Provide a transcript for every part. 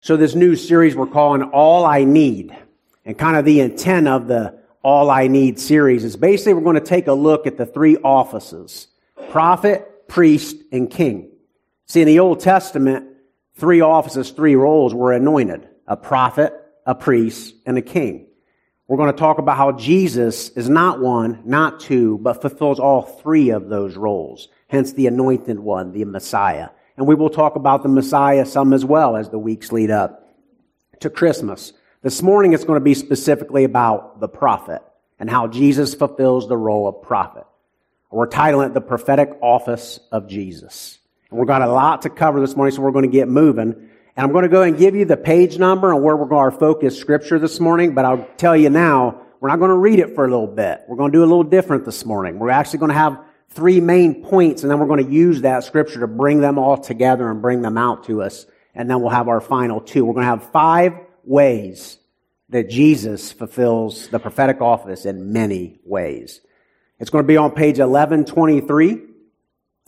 So this new series we're calling All I Need. And kind of the intent of the All I Need series is basically we're going to take a look at the three offices. Prophet, priest, and king. See, in the Old Testament, three offices, three roles were anointed. A prophet, a priest, and a king. We're going to talk about how Jesus is not one, not two, but fulfills all three of those roles. Hence the anointed one, the Messiah. And we will talk about the Messiah some as well as the weeks lead up to Christmas. This morning it's going to be specifically about the prophet and how Jesus fulfills the role of prophet. We're titling it The Prophetic Office of Jesus. And we've got a lot to cover this morning, so we're going to get moving. And I'm going to go and give you the page number and where we're going to focus scripture this morning, but I'll tell you now, we're not going to read it for a little bit. We're going to do a little different this morning. We're actually going to have three main points, and then we're going to use that scripture to bring them all together and bring them out to us. And then we'll have our final two. We're going to have five ways that Jesus fulfills the prophetic office in many ways. It's going to be on page 1123.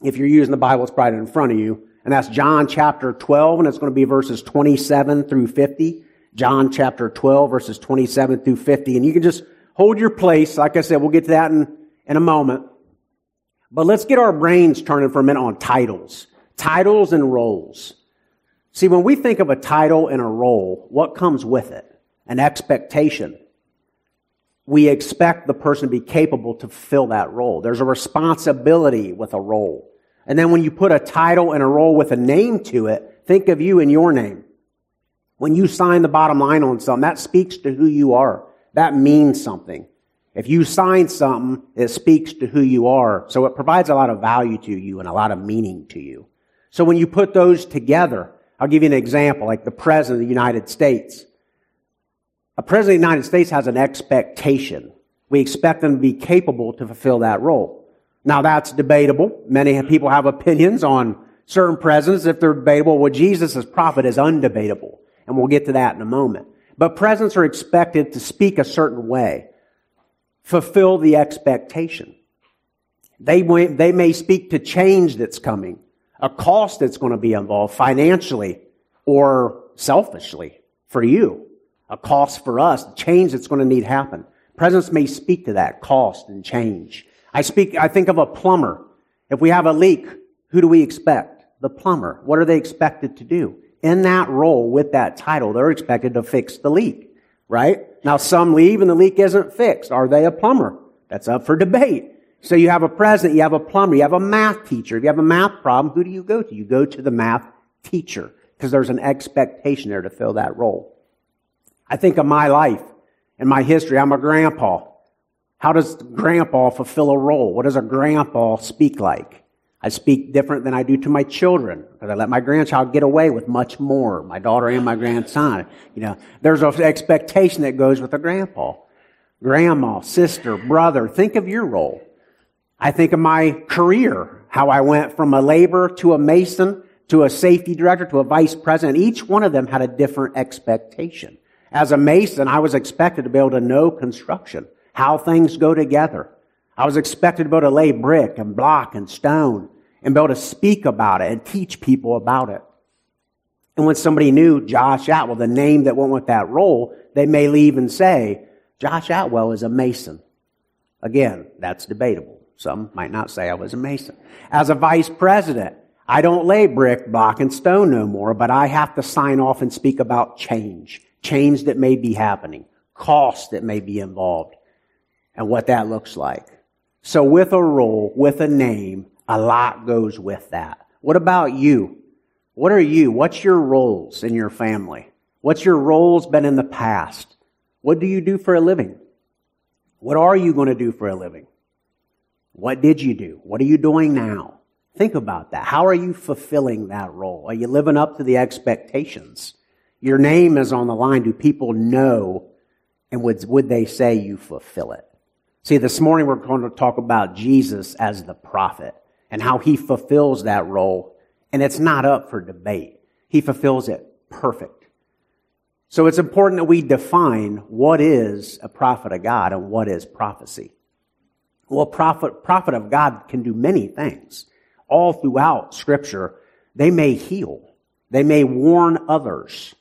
If you're using the Bible, it's right in front of you. And that's John chapter 12, and it's going to be verses 27 through 50. John chapter 12, verses 27 through 50. And you can just hold your place. Like I said, we'll get to that in, in a moment. But let's get our brains turning for a minute on titles. Titles and roles. See, when we think of a title and a role, what comes with it? An expectation. We expect the person to be capable to fill that role. There's a responsibility with a role. And then when you put a title and a role with a name to it, think of you and your name. When you sign the bottom line on something, that speaks to who you are. That means something. If you sign something, it speaks to who you are. So it provides a lot of value to you and a lot of meaning to you. So when you put those together, I'll give you an example, like the President of the United States. A President of the United States has an expectation. We expect them to be capable to fulfill that role. Now that's debatable. Many people have opinions on certain presidents if they're debatable. Well, Jesus as prophet is undebatable. And we'll get to that in a moment. But presidents are expected to speak a certain way fulfill the expectation. They, may, they may speak to change that's coming, a cost that's going to be involved financially or selfishly for you, a cost for us, change that's going to need happen. Presidents may speak to that cost and change. I speak, I think of a plumber. If we have a leak, who do we expect? The plumber. What are they expected to do? In that role with that title, they're expected to fix the leak, right? Now some leave and the leak isn't fixed. Are they a plumber? That's up for debate. So you have a president, you have a plumber, you have a math teacher. If you have a math problem, who do you go to? You go to the math teacher because there's an expectation there to fill that role. I think of my life and my history. I'm a grandpa. How does grandpa fulfill a role? What does a grandpa speak like? I speak different than I do to my children because I let my grandchild get away with much more. My daughter and my grandson. You know, there's an expectation that goes with a grandpa, grandma, sister, brother. Think of your role. I think of my career, how I went from a laborer to a mason to a safety director to a vice president. Each one of them had a different expectation. As a mason, I was expected to be able to know construction, how things go together. I was expected to be able to lay brick and block and stone and be able to speak about it and teach people about it. And when somebody knew Josh Atwell, the name that went with that role, they may leave and say, Josh Atwell is a mason. Again, that's debatable. Some might not say I was a mason. As a vice president, I don't lay brick, block, and stone no more, but I have to sign off and speak about change. Change that may be happening. Cost that may be involved. And what that looks like. So with a role, with a name, a lot goes with that. What about you? What are you? What's your roles in your family? What's your roles been in the past? What do you do for a living? What are you going to do for a living? What did you do? What are you doing now? Think about that. How are you fulfilling that role? Are you living up to the expectations? Your name is on the line. Do people know? And would, would they say you fulfill it? See, this morning we're going to talk about Jesus as the prophet and how he fulfills that role. And it's not up for debate. He fulfills it perfect. So it's important that we define what is a prophet of God and what is prophecy. Well, prophet, prophet of God can do many things. All throughout scripture, they may heal. They may warn others.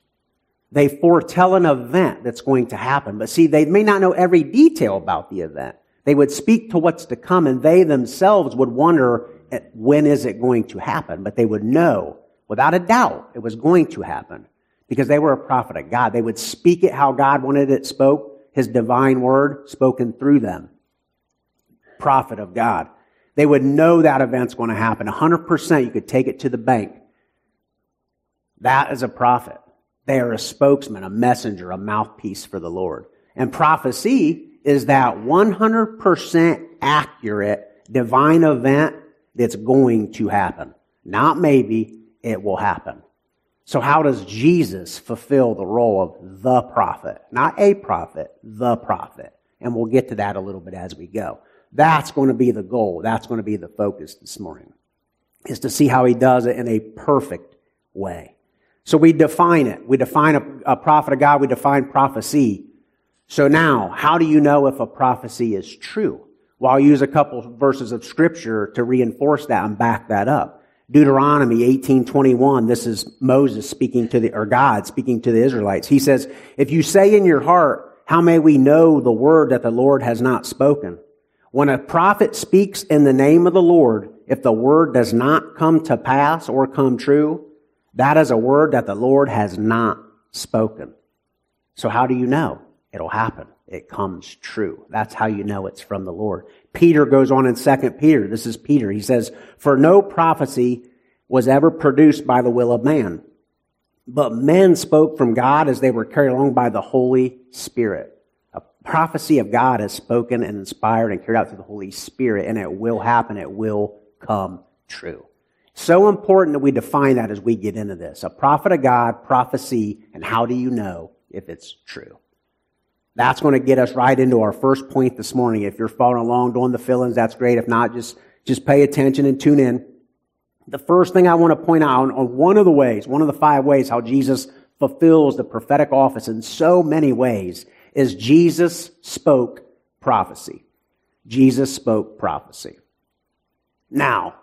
They foretell an event that's going to happen. But see, they may not know every detail about the event. They would speak to what's to come and they themselves would wonder when is it going to happen? But they would know without a doubt it was going to happen because they were a prophet of God. They would speak it how God wanted it spoke, his divine word spoken through them. Prophet of God. They would know that event's going to happen. 100% you could take it to the bank. That is a prophet. They are a spokesman, a messenger, a mouthpiece for the Lord. And prophecy is that 100% accurate divine event that's going to happen. Not maybe, it will happen. So how does Jesus fulfill the role of the prophet? Not a prophet, the prophet. And we'll get to that a little bit as we go. That's going to be the goal. That's going to be the focus this morning. Is to see how he does it in a perfect way. So we define it. We define a, a prophet of God. We define prophecy. So now, how do you know if a prophecy is true? Well, I'll use a couple verses of scripture to reinforce that and back that up. Deuteronomy 18:21 this is Moses speaking to the or God speaking to the Israelites. He says, "If you say in your heart, how may we know the word that the Lord has not spoken? When a prophet speaks in the name of the Lord, if the word does not come to pass or come true, that is a word that the Lord has not spoken. So how do you know? It'll happen. It comes true. That's how you know it's from the Lord. Peter goes on in 2 Peter. This is Peter. He says, For no prophecy was ever produced by the will of man, but men spoke from God as they were carried along by the Holy Spirit. A prophecy of God is spoken and inspired and carried out through the Holy Spirit, and it will happen. It will come true. So important that we define that as we get into this. A prophet of God, prophecy, and how do you know if it's true? That's going to get us right into our first point this morning. If you're following along, doing the fill-ins, that's great. If not, just, just pay attention and tune in. The first thing I want to point out on one of the ways, one of the five ways how Jesus fulfills the prophetic office in so many ways is Jesus spoke prophecy. Jesus spoke prophecy. Now,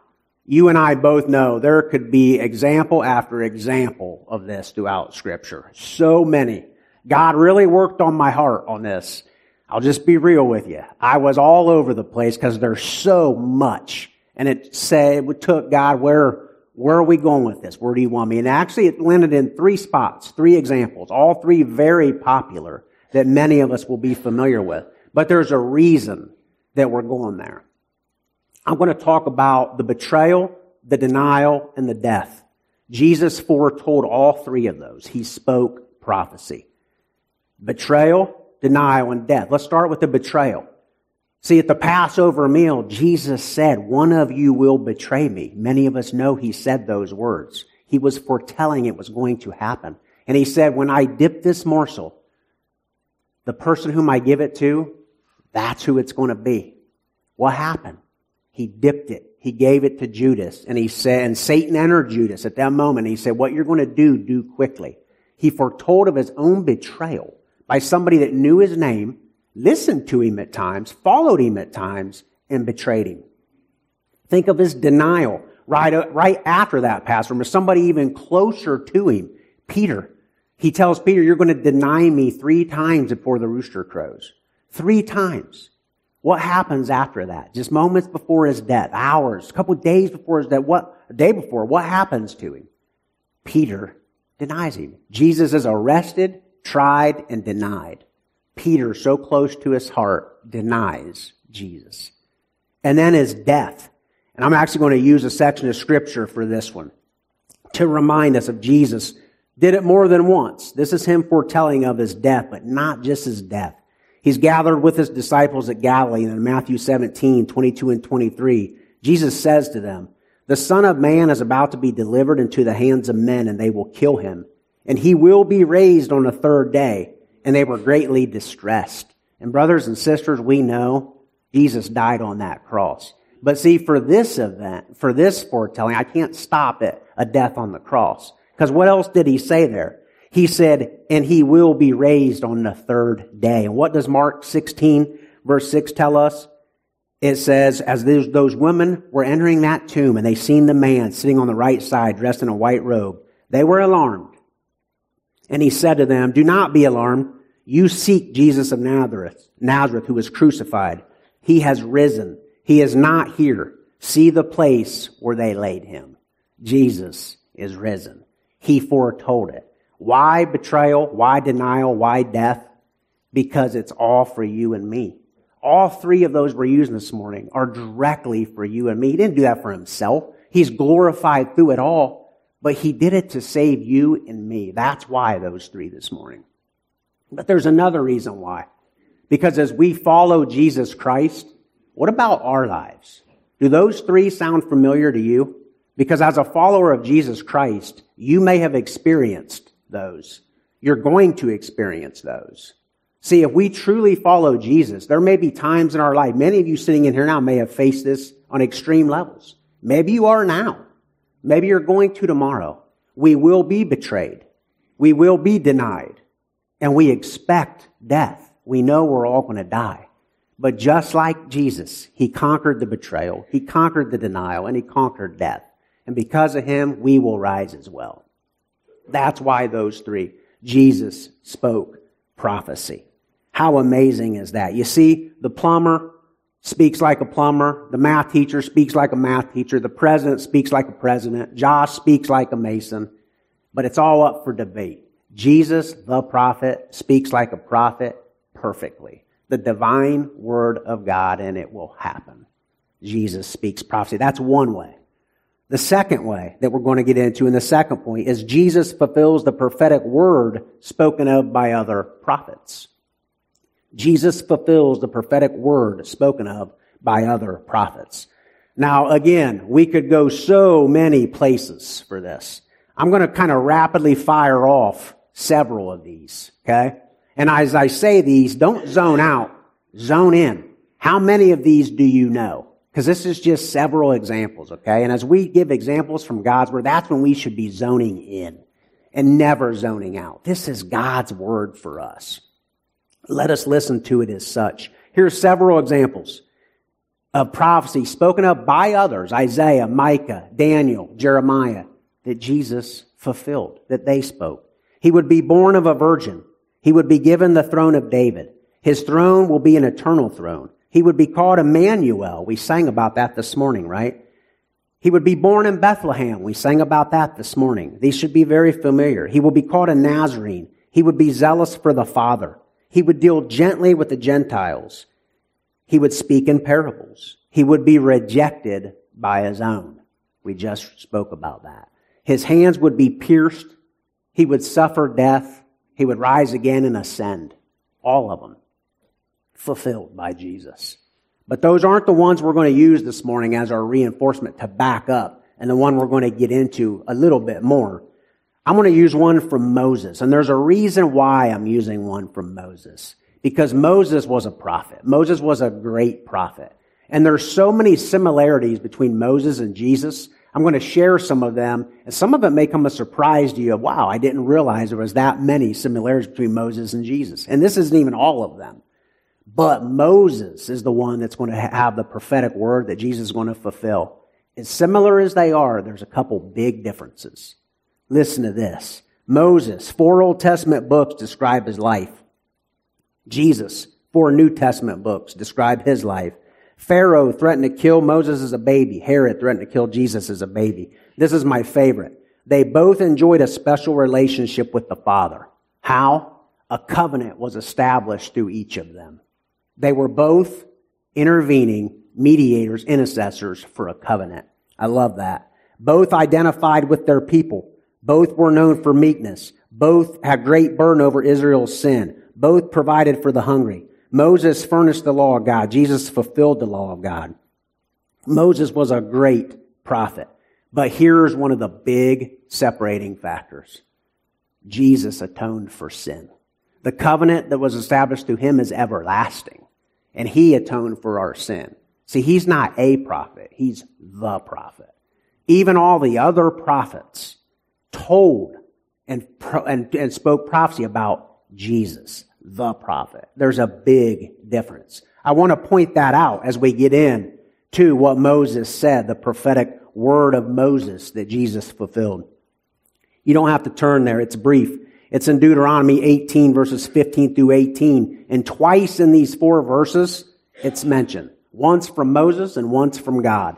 you and I both know there could be example after example of this throughout scripture. So many. God really worked on my heart on this. I'll just be real with you. I was all over the place because there's so much. And it said, it took God, where, where are we going with this? Where do you want me? And actually it landed in three spots, three examples, all three very popular that many of us will be familiar with. But there's a reason that we're going there. I'm going to talk about the betrayal, the denial, and the death. Jesus foretold all three of those. He spoke prophecy. Betrayal, denial, and death. Let's start with the betrayal. See, at the Passover meal, Jesus said, one of you will betray me. Many of us know he said those words. He was foretelling it was going to happen. And he said, when I dip this morsel, the person whom I give it to, that's who it's going to be. What happened? He dipped it. He gave it to Judas. And he said, and Satan entered Judas at that moment. He said, what you're going to do, do quickly. He foretold of his own betrayal by somebody that knew his name, listened to him at times, followed him at times, and betrayed him. Think of his denial right, right after that, Pastor, with somebody even closer to him, Peter. He tells Peter, you're going to deny me three times before the rooster crows. Three times. What happens after that? Just moments before his death, hours, a couple days before his death, what, a day before, what happens to him? Peter denies him. Jesus is arrested, tried, and denied. Peter, so close to his heart, denies Jesus. And then his death. And I'm actually going to use a section of scripture for this one to remind us of Jesus did it more than once. This is him foretelling of his death, but not just his death. He's gathered with his disciples at Galilee and in Matthew 17, 22 and 23. Jesus says to them, the son of man is about to be delivered into the hands of men and they will kill him. And he will be raised on the third day. And they were greatly distressed. And brothers and sisters, we know Jesus died on that cross. But see, for this event, for this foretelling, I can't stop at a death on the cross. Because what else did he say there? He said, and he will be raised on the third day. And what does Mark 16 verse 6 tell us? It says, as those, women were entering that tomb and they seen the man sitting on the right side dressed in a white robe, they were alarmed. And he said to them, Do not be alarmed. You seek Jesus of Nazareth, Nazareth, who was crucified. He has risen. He is not here. See the place where they laid him. Jesus is risen. He foretold it. Why betrayal? Why denial? Why death? Because it's all for you and me. All three of those we're using this morning are directly for you and me. He didn't do that for himself. He's glorified through it all, but he did it to save you and me. That's why those three this morning. But there's another reason why. Because as we follow Jesus Christ, what about our lives? Do those three sound familiar to you? Because as a follower of Jesus Christ, you may have experienced those. You're going to experience those. See, if we truly follow Jesus, there may be times in our life, many of you sitting in here now may have faced this on extreme levels. Maybe you are now. Maybe you're going to tomorrow. We will be betrayed. We will be denied. And we expect death. We know we're all going to die. But just like Jesus, he conquered the betrayal, he conquered the denial, and he conquered death. And because of him, we will rise as well. That's why those three. Jesus spoke prophecy. How amazing is that? You see, the plumber speaks like a plumber. The math teacher speaks like a math teacher. The president speaks like a president. Josh speaks like a mason. But it's all up for debate. Jesus, the prophet, speaks like a prophet perfectly. The divine word of God, and it will happen. Jesus speaks prophecy. That's one way. The second way that we're going to get into in the second point is Jesus fulfills the prophetic word spoken of by other prophets. Jesus fulfills the prophetic word spoken of by other prophets. Now, again, we could go so many places for this. I'm going to kind of rapidly fire off several of these, okay? And as I say these, don't zone out, zone in. How many of these do you know? Because this is just several examples, okay? And as we give examples from God's word, that's when we should be zoning in and never zoning out. This is God's word for us. Let us listen to it as such. Here are several examples of prophecy spoken of by others Isaiah, Micah, Daniel, Jeremiah that Jesus fulfilled, that they spoke. He would be born of a virgin. He would be given the throne of David. His throne will be an eternal throne. He would be called Emmanuel. We sang about that this morning, right? He would be born in Bethlehem. We sang about that this morning. These should be very familiar. He will be called a Nazarene. He would be zealous for the Father. He would deal gently with the Gentiles. He would speak in parables. He would be rejected by his own. We just spoke about that. His hands would be pierced. He would suffer death. He would rise again and ascend. All of them fulfilled by Jesus. But those aren't the ones we're going to use this morning as our reinforcement to back up and the one we're going to get into a little bit more. I'm going to use one from Moses. And there's a reason why I'm using one from Moses. Because Moses was a prophet. Moses was a great prophet. And there's so many similarities between Moses and Jesus. I'm going to share some of them. And some of it may come as a surprise to you. of, Wow, I didn't realize there was that many similarities between Moses and Jesus. And this isn't even all of them. But Moses is the one that's going to have the prophetic word that Jesus is going to fulfill. As similar as they are, there's a couple big differences. Listen to this. Moses, four Old Testament books describe his life. Jesus, four New Testament books describe his life. Pharaoh threatened to kill Moses as a baby. Herod threatened to kill Jesus as a baby. This is my favorite. They both enjoyed a special relationship with the Father. How? A covenant was established through each of them. They were both intervening mediators, intercessors for a covenant. I love that. Both identified with their people. Both were known for meekness. Both had great burden over Israel's sin. Both provided for the hungry. Moses furnished the law of God. Jesus fulfilled the law of God. Moses was a great prophet. But here's one of the big separating factors. Jesus atoned for sin. The covenant that was established through him is everlasting and he atoned for our sin. See, he's not a prophet, he's the prophet. Even all the other prophets told and, and, and spoke prophecy about Jesus, the prophet. There's a big difference. I want to point that out as we get in to what Moses said, the prophetic word of Moses that Jesus fulfilled. You don't have to turn there. It's brief. It's in Deuteronomy 18 verses 15 through 18. And twice in these four verses, it's mentioned. Once from Moses and once from God.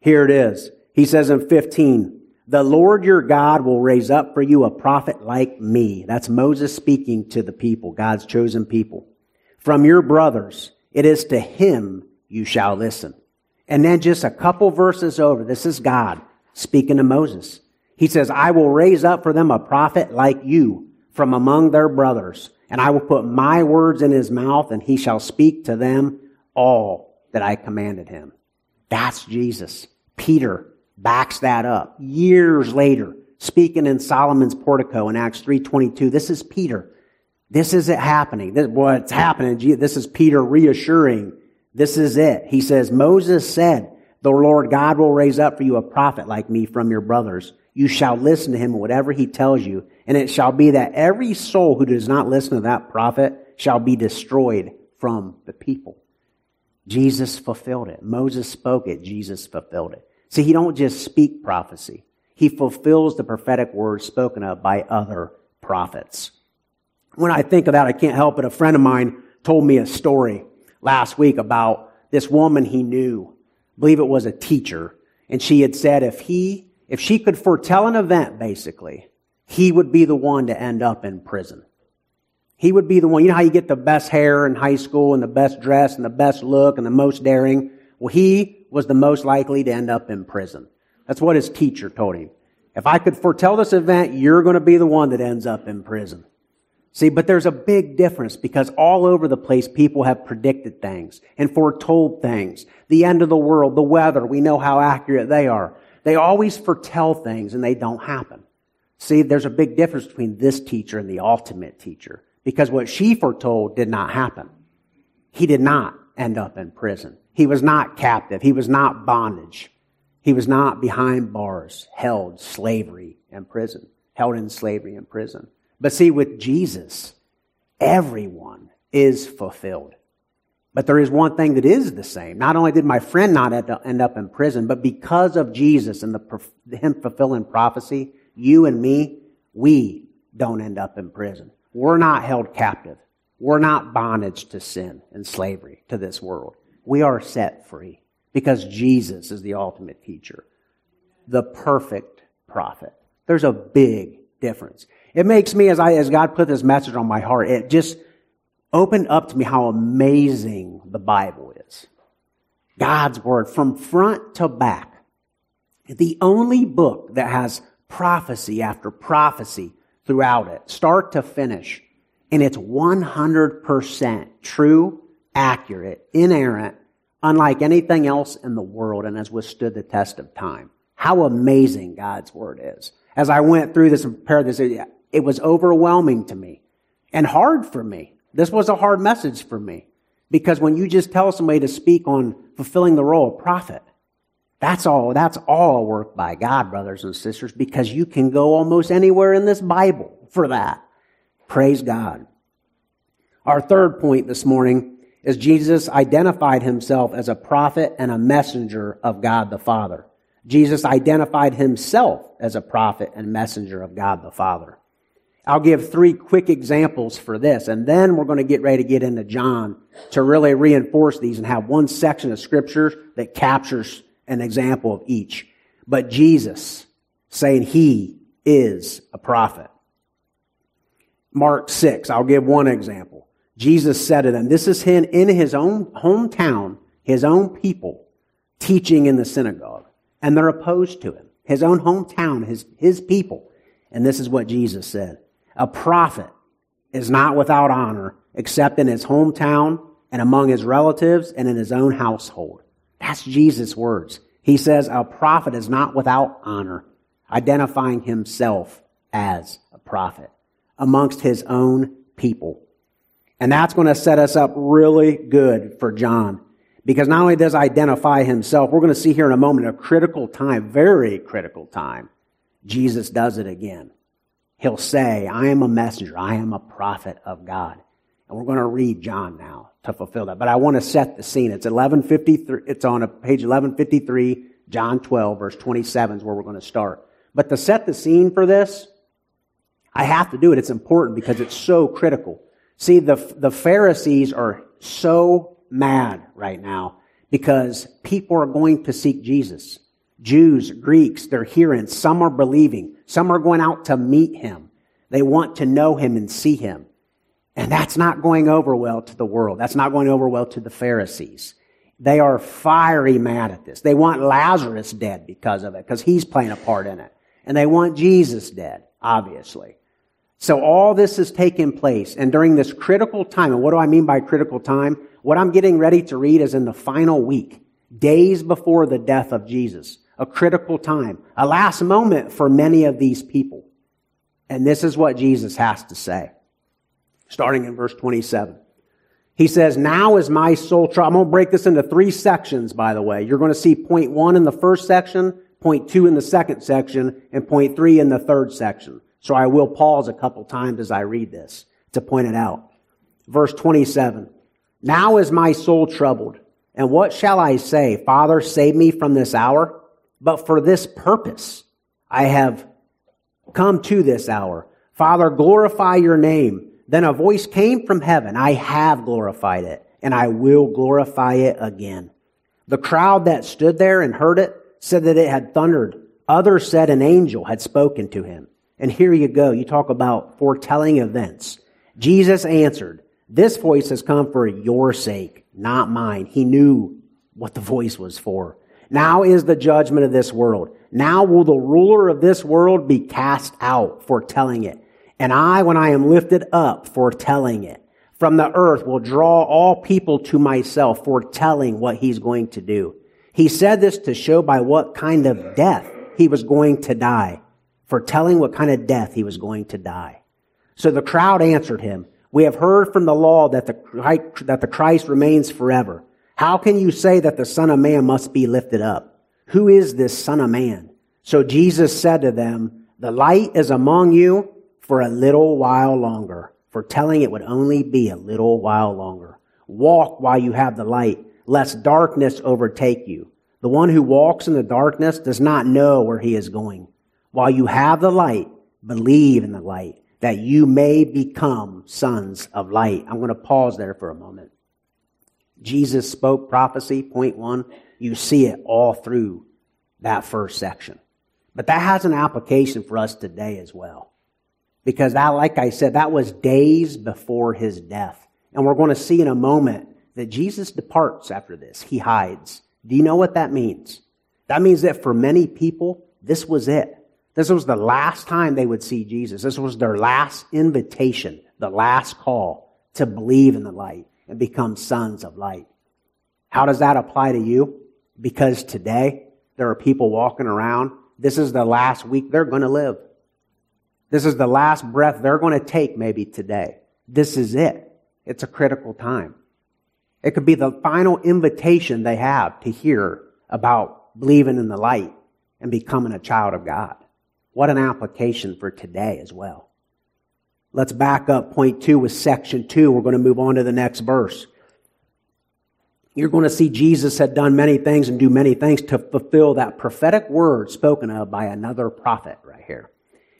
Here it is. He says in 15, the Lord your God will raise up for you a prophet like me. That's Moses speaking to the people, God's chosen people. From your brothers, it is to him you shall listen. And then just a couple verses over, this is God speaking to Moses. He says, I will raise up for them a prophet like you from among their brothers, and I will put my words in his mouth, and he shall speak to them all that I commanded him. That's Jesus. Peter backs that up. Years later, speaking in Solomon's portico in Acts 3.22, this is Peter. This is it happening. This, what's happening. This is Peter reassuring. This is it. He says, Moses said, the Lord God will raise up for you a prophet like me from your brothers. You shall listen to him whatever he tells you. And it shall be that every soul who does not listen to that prophet shall be destroyed from the people. Jesus fulfilled it. Moses spoke it. Jesus fulfilled it. See, he don't just speak prophecy. He fulfills the prophetic words spoken of by other prophets. When I think of that, I can't help it. A friend of mine told me a story last week about this woman he knew. I believe it was a teacher. And she had said if he, if she could foretell an event, basically, he would be the one to end up in prison. He would be the one. You know how you get the best hair in high school and the best dress and the best look and the most daring? Well, he was the most likely to end up in prison. That's what his teacher told him. If I could foretell this event, you're going to be the one that ends up in prison. See, but there's a big difference because all over the place people have predicted things and foretold things. The end of the world, the weather, we know how accurate they are. They always foretell things and they don't happen. See, there's a big difference between this teacher and the ultimate teacher because what she foretold did not happen. He did not end up in prison. He was not captive. He was not bondage. He was not behind bars, held slavery in prison, held in slavery in prison. But see, with Jesus, everyone is fulfilled. But there is one thing that is the same. Not only did my friend not end up in prison, but because of Jesus and the, him fulfilling prophecy, you and me, we don't end up in prison. We're not held captive. We're not bondage to sin and slavery to this world we are set free because Jesus is the ultimate teacher, the perfect prophet. There's a big difference. It makes me, as I, as God put this message on my heart, it just opened up to me how amazing the Bible is. God's word from front to back. The only book that has prophecy after prophecy throughout it, start to finish. And it's 100% true accurate, inerrant, unlike anything else in the world, and has withstood the test of time. How amazing God's Word is. As I went through this and prepared this, it was overwhelming to me and hard for me. This was a hard message for me because when you just tell somebody to speak on fulfilling the role of prophet, that's all, that's all work by God, brothers and sisters, because you can go almost anywhere in this Bible for that. Praise God. Our third point this morning is Jesus identified himself as a prophet and a messenger of God the Father. Jesus identified himself as a prophet and messenger of God the Father. I'll give three quick examples for this, and then we're going to get ready to get into John to really reinforce these and have one section of scripture that captures an example of each. But Jesus saying he is a prophet. Mark 6, I'll give one example. Jesus said to them, this is him in his own hometown, his own people, teaching in the synagogue. And they're opposed to him. His own hometown, his, his people. And this is what Jesus said. A prophet is not without honor except in his hometown and among his relatives and in his own household. That's Jesus' words. He says a prophet is not without honor, identifying himself as a prophet amongst his own people. And that's going to set us up really good for John. Because not only does identify himself, we're going to see here in a moment a critical time, very critical time. Jesus does it again. He'll say, I am a messenger. I am a prophet of God. And we're going to read John now to fulfill that. But I want to set the scene. It's 1153. It's on a page 1153, John 12, verse 27 is where we're going to start. But to set the scene for this, I have to do it. It's important because it's so critical. See, the, the Pharisees are so mad right now because people are going to seek Jesus. Jews, Greeks, they're hearing. Some are believing. Some are going out to meet him. They want to know him and see him. And that's not going over well to the world. That's not going over well to the Pharisees. They are fiery mad at this. They want Lazarus dead because of it, because he's playing a part in it. And they want Jesus dead, obviously. So all this is taking place. And during this critical time, and what do I mean by critical time? What I'm getting ready to read is in the final week, days before the death of Jesus. A critical time, a last moment for many of these people. And this is what Jesus has to say. Starting in verse 27. He says, now is my soul troubled. I'm going to break this into three sections, by the way. You're going to see point one in the first section, point two in the second section, and point three in the third section. So I will pause a couple times as I read this to point it out. Verse 27. Now is my soul troubled. And what shall I say? Father, save me from this hour. But for this purpose, I have come to this hour. Father, glorify your name. Then a voice came from heaven. I have glorified it and I will glorify it again. The crowd that stood there and heard it said that it had thundered. Others said an angel had spoken to him. And here you go. You talk about foretelling events. Jesus answered, this voice has come for your sake, not mine. He knew what the voice was for. Now is the judgment of this world. Now will the ruler of this world be cast out for telling it. And I, when I am lifted up, foretelling it. From the earth will draw all people to myself, foretelling what he's going to do. He said this to show by what kind of death he was going to die, foretelling what kind of death he was going to die. So the crowd answered him, We have heard from the law that the, that the Christ remains forever. How can you say that the Son of Man must be lifted up? Who is this Son of Man? So Jesus said to them, The light is among you for a little while longer, foretelling it would only be a little while longer. Walk while you have the light, lest darkness overtake you. The one who walks in the darkness does not know where he is going. While you have the light, believe in the light, that you may become sons of light. I'm going to pause there for a moment. Jesus spoke prophecy, point one. You see it all through that first section. But that has an application for us today as well. Because that, like I said, that was days before his death. And we're going to see in a moment that Jesus departs after this. He hides. Do you know what that means? That means that for many people, this was it. This was the last time they would see Jesus. This was their last invitation, the last call to believe in the light and become sons of light. How does that apply to you? Because today, there are people walking around. This is the last week they're going to live. This is the last breath they're going to take maybe today. This is it. It's a critical time. It could be the final invitation they have to hear about believing in the light and becoming a child of God. What an application for today as well. Let's back up point two with section two. We're going to move on to the next verse. You're going to see Jesus had done many things and do many things to fulfill that prophetic word spoken of by another prophet right here.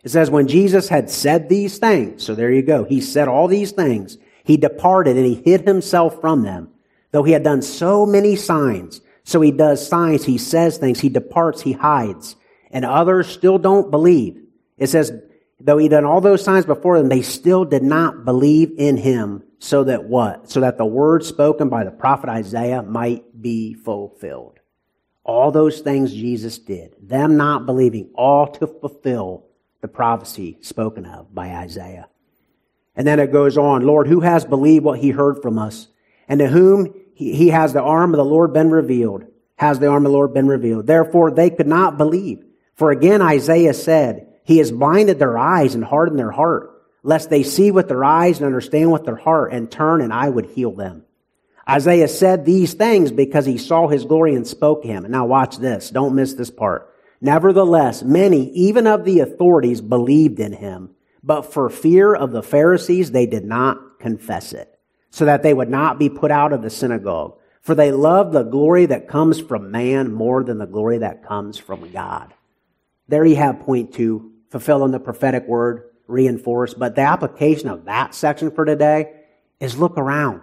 It says, when Jesus had said these things, so there you go, he said all these things, he departed and he hid himself from them. Though he had done so many signs, so he does signs, he says things, he departs, he hides, and others still don't believe. It says, though he done all those signs before them, they still did not believe in him so that what? So that the word spoken by the prophet Isaiah might be fulfilled. All those things Jesus did, them not believing, all to fulfill the prophecy spoken of by Isaiah. And then it goes on, Lord, who has believed what he heard from us? And to whom he, he has the arm of the Lord been revealed? Has the arm of the Lord been revealed? Therefore they could not believe. For again Isaiah said, He has blinded their eyes and hardened their heart, lest they see with their eyes and understand with their heart and turn and I would heal them. Isaiah said these things because he saw his glory and spoke him. And now watch this. Don't miss this part. Nevertheless, many, even of the authorities, believed in him, but for fear of the Pharisees, they did not confess it, so that they would not be put out of the synagogue. For they loved the glory that comes from man more than the glory that comes from God. There you have point two, fulfilling the prophetic word, reinforced. But the application of that section for today is look around.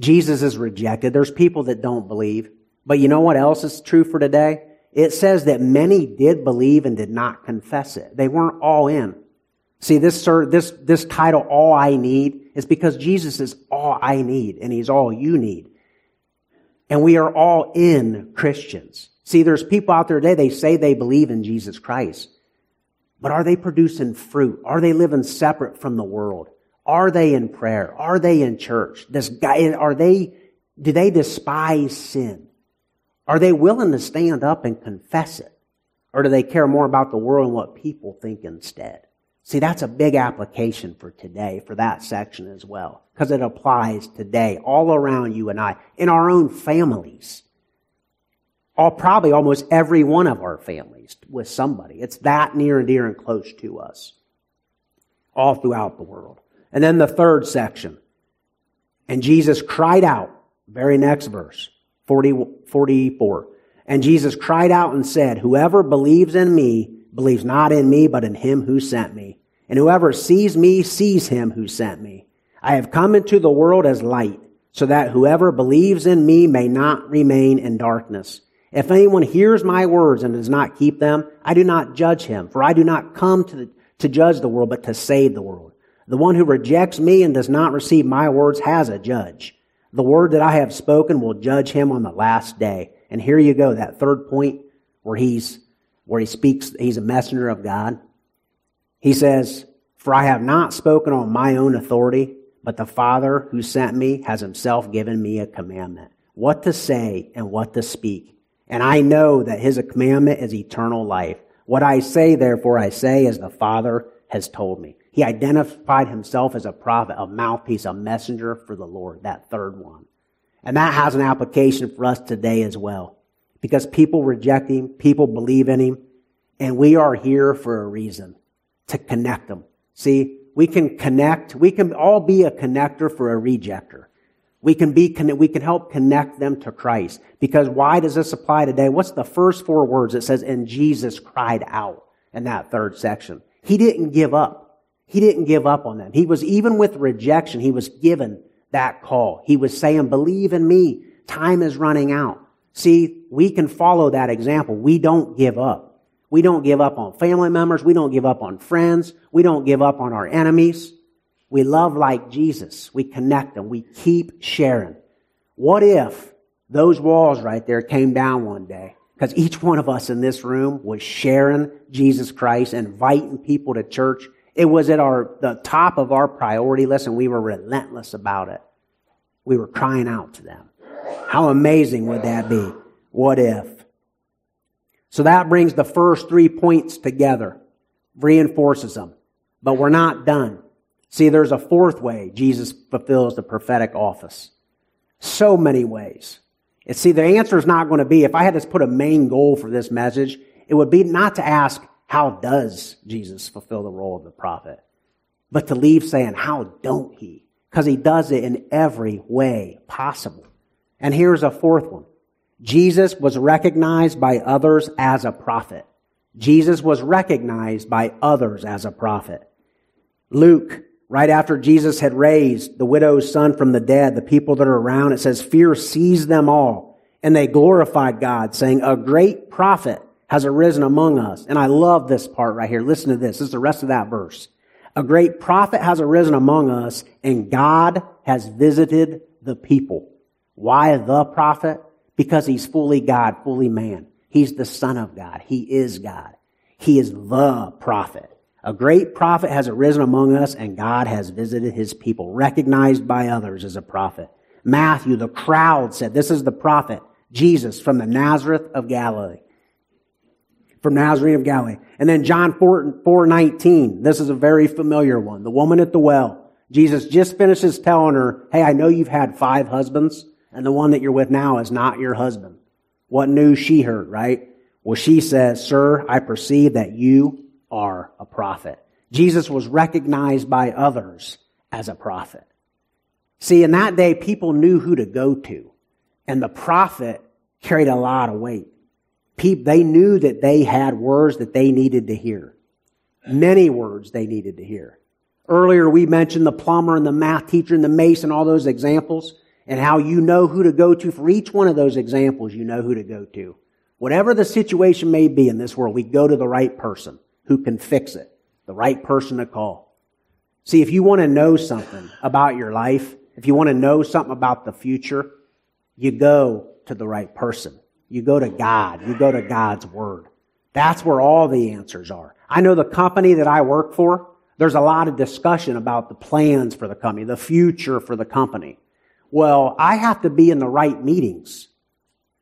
Jesus is rejected. There's people that don't believe. But you know what else is true for today? It says that many did believe and did not confess it. They weren't all in. See, this, sir, this, this title, All I Need, is because Jesus is all I need and He's all you need. And we are all in Christians. See, there's people out there today, they say they believe in Jesus Christ. But are they producing fruit? Are they living separate from the world? Are they in prayer? Are they in church? Are they, do they despise sin? Are they willing to stand up and confess it? Or do they care more about the world and what people think instead? See, that's a big application for today, for that section as well, because it applies today all around you and I, in our own families. All, probably almost every one of our families with somebody. It's that near and dear and close to us. All throughout the world. And then the third section. And Jesus cried out, very next verse, 40, 44. And Jesus cried out and said, Whoever believes in me believes not in me, but in him who sent me. And whoever sees me sees him who sent me. I have come into the world as light, so that whoever believes in me may not remain in darkness. If anyone hears my words and does not keep them, I do not judge him, for I do not come to, the, to judge the world, but to save the world. The one who rejects me and does not receive my words has a judge. The word that I have spoken will judge him on the last day. And here you go, that third point where he's, where he speaks, he's a messenger of God. He says, For I have not spoken on my own authority, but the Father who sent me has himself given me a commandment, what to say and what to speak. And I know that his commandment is eternal life. What I say, therefore, I say as the Father has told me. He identified himself as a prophet, a mouthpiece, a messenger for the Lord, that third one. And that has an application for us today as well. Because people reject him, people believe in him, and we are here for a reason to connect them. See, we can connect, we can all be a connector for a rejecter. We can be, we can help connect them to Christ. Because why does this apply today? What's the first four words? It says, and Jesus cried out in that third section. He didn't give up. He didn't give up on them. He was, even with rejection, he was given that call. He was saying, believe in me. Time is running out. See, we can follow that example. We don't give up. We don't give up on family members. We don't give up on friends. We don't give up on our enemies. We love like Jesus. We connect them. We keep sharing. What if those walls right there came down one day? Because each one of us in this room was sharing Jesus Christ, inviting people to church, it was at our, the top of our priority list and we were relentless about it. We were crying out to them. How amazing would that be? What if? So that brings the first three points together, reinforces them. But we're not done. See, there's a fourth way Jesus fulfills the prophetic office. So many ways. And see, the answer is not going to be, if I had to put a main goal for this message, it would be not to ask, how does Jesus fulfill the role of the prophet? But to leave saying, how don't he? Because he does it in every way possible. And here's a fourth one. Jesus was recognized by others as a prophet. Jesus was recognized by others as a prophet. Luke, right after Jesus had raised the widow's son from the dead, the people that are around, it says, fear seized them all, and they glorified God, saying, a great prophet has arisen among us. And I love this part right here. Listen to this. This is the rest of that verse. A great prophet has arisen among us and God has visited the people. Why the prophet? Because he's fully God, fully man. He's the son of God. He is God. He is the prophet. A great prophet has arisen among us and God has visited his people, recognized by others as a prophet. Matthew, the crowd said, this is the prophet, Jesus from the Nazareth of Galilee from Nazareth of Galilee. And then John 4, 4 19. This is a very familiar one. The woman at the well. Jesus just finishes telling her, Hey, I know you've had five husbands, and the one that you're with now is not your husband. What news she heard, right? Well, she says, Sir, I perceive that you are a prophet. Jesus was recognized by others as a prophet. See, in that day, people knew who to go to, and the prophet carried a lot of weight. People, they knew that they had words that they needed to hear. Many words they needed to hear. Earlier we mentioned the plumber and the math teacher and the mason, all those examples, and how you know who to go to for each one of those examples, you know who to go to. Whatever the situation may be in this world, we go to the right person who can fix it, the right person to call. See, if you want to know something about your life, if you want to know something about the future, you go to the right person. You go to God. You go to God's Word. That's where all the answers are. I know the company that I work for, there's a lot of discussion about the plans for the company, the future for the company. Well, I have to be in the right meetings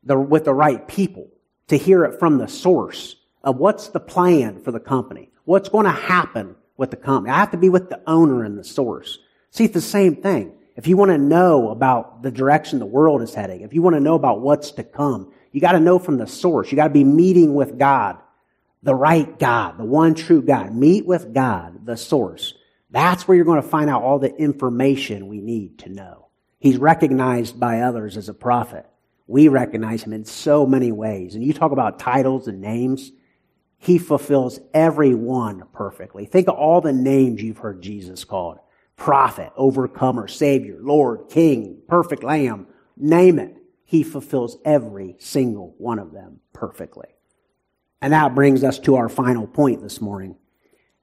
the, with the right people to hear it from the source of what's the plan for the company, what's going to happen with the company. I have to be with the owner and the source. See, it's the same thing. If you want to know about the direction the world is heading, if you want to know about what's to come, you got to know from the source. You got to be meeting with God, the right God, the one true God. Meet with God, the source. That's where you're going to find out all the information we need to know. He's recognized by others as a prophet. We recognize him in so many ways. And you talk about titles and names. He fulfills every one perfectly. Think of all the names you've heard Jesus called. Prophet, overcomer, savior, Lord, king, perfect lamb. Name it. He fulfills every single one of them perfectly. And that brings us to our final point this morning.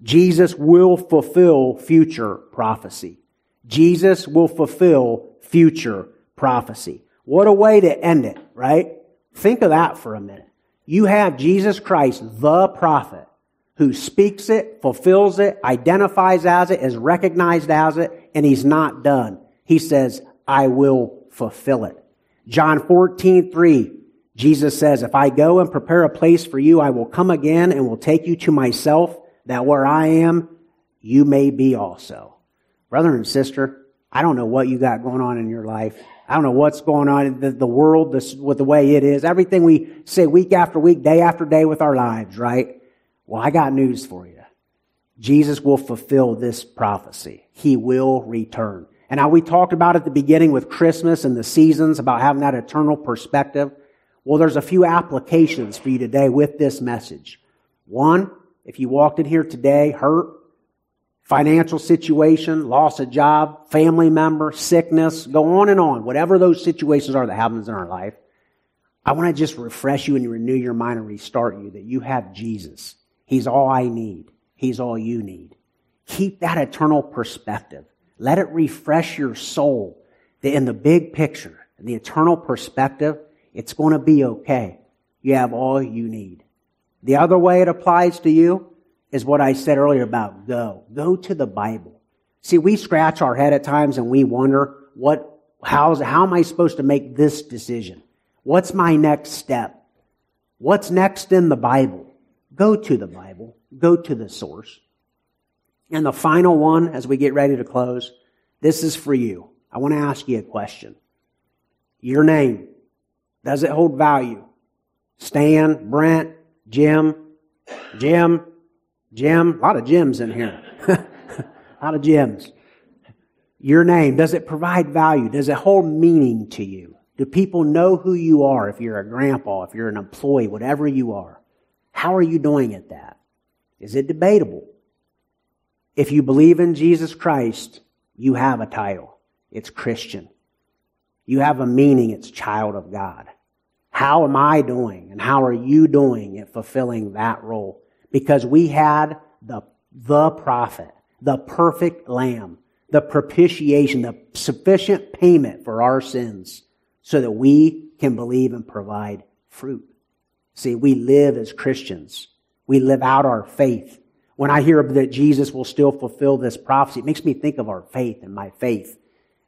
Jesus will fulfill future prophecy. Jesus will fulfill future prophecy. What a way to end it, right? Think of that for a minute. You have Jesus Christ, the prophet, who speaks it, fulfills it, identifies as it, is recognized as it, and he's not done. He says, I will fulfill it. John 14, 3, Jesus says, If I go and prepare a place for you, I will come again and will take you to myself, that where I am, you may be also. Brother and sister, I don't know what you got going on in your life. I don't know what's going on in the, the world with the way it is. Everything we say week after week, day after day with our lives, right? Well, I got news for you. Jesus will fulfill this prophecy. He will return. And how we talked about at the beginning with Christmas and the seasons about having that eternal perspective. Well, there's a few applications for you today with this message. One, if you walked in here today hurt, financial situation, loss of job, family member, sickness, go on and on, whatever those situations are that happens in our life, I want to just refresh you and renew your mind and restart you that you have Jesus. He's all I need. He's all you need. Keep that eternal perspective. Let it refresh your soul that in the big picture, in the eternal perspective, it's going to be okay. You have all you need. The other way it applies to you is what I said earlier about go. Go to the Bible. See, we scratch our head at times and we wonder what, how's, how am I supposed to make this decision? What's my next step? What's next in the Bible? Go to the Bible. Go to the source. And the final one, as we get ready to close, this is for you. I want to ask you a question. Your name, does it hold value? Stan, Brent, Jim, Jim, Jim, a lot of Jims in here. a lot of Jims. Your name, does it provide value? Does it hold meaning to you? Do people know who you are if you're a grandpa, if you're an employee, whatever you are? How are you doing at that? Is it debatable? If you believe in Jesus Christ, you have a title. It's Christian. You have a meaning. It's child of God. How am I doing and how are you doing at fulfilling that role? Because we had the, the prophet, the perfect lamb, the propitiation, the sufficient payment for our sins so that we can believe and provide fruit. See, we live as Christians. We live out our faith. When I hear that Jesus will still fulfill this prophecy, it makes me think of our faith and my faith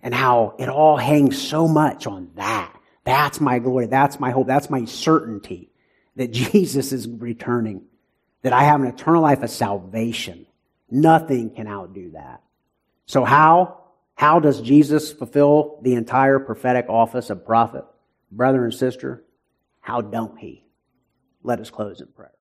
and how it all hangs so much on that. That's my glory. That's my hope. That's my certainty that Jesus is returning, that I have an eternal life of salvation. Nothing can outdo that. So how? How does Jesus fulfill the entire prophetic office of prophet? Brother and sister, how don't he? Let us close in prayer.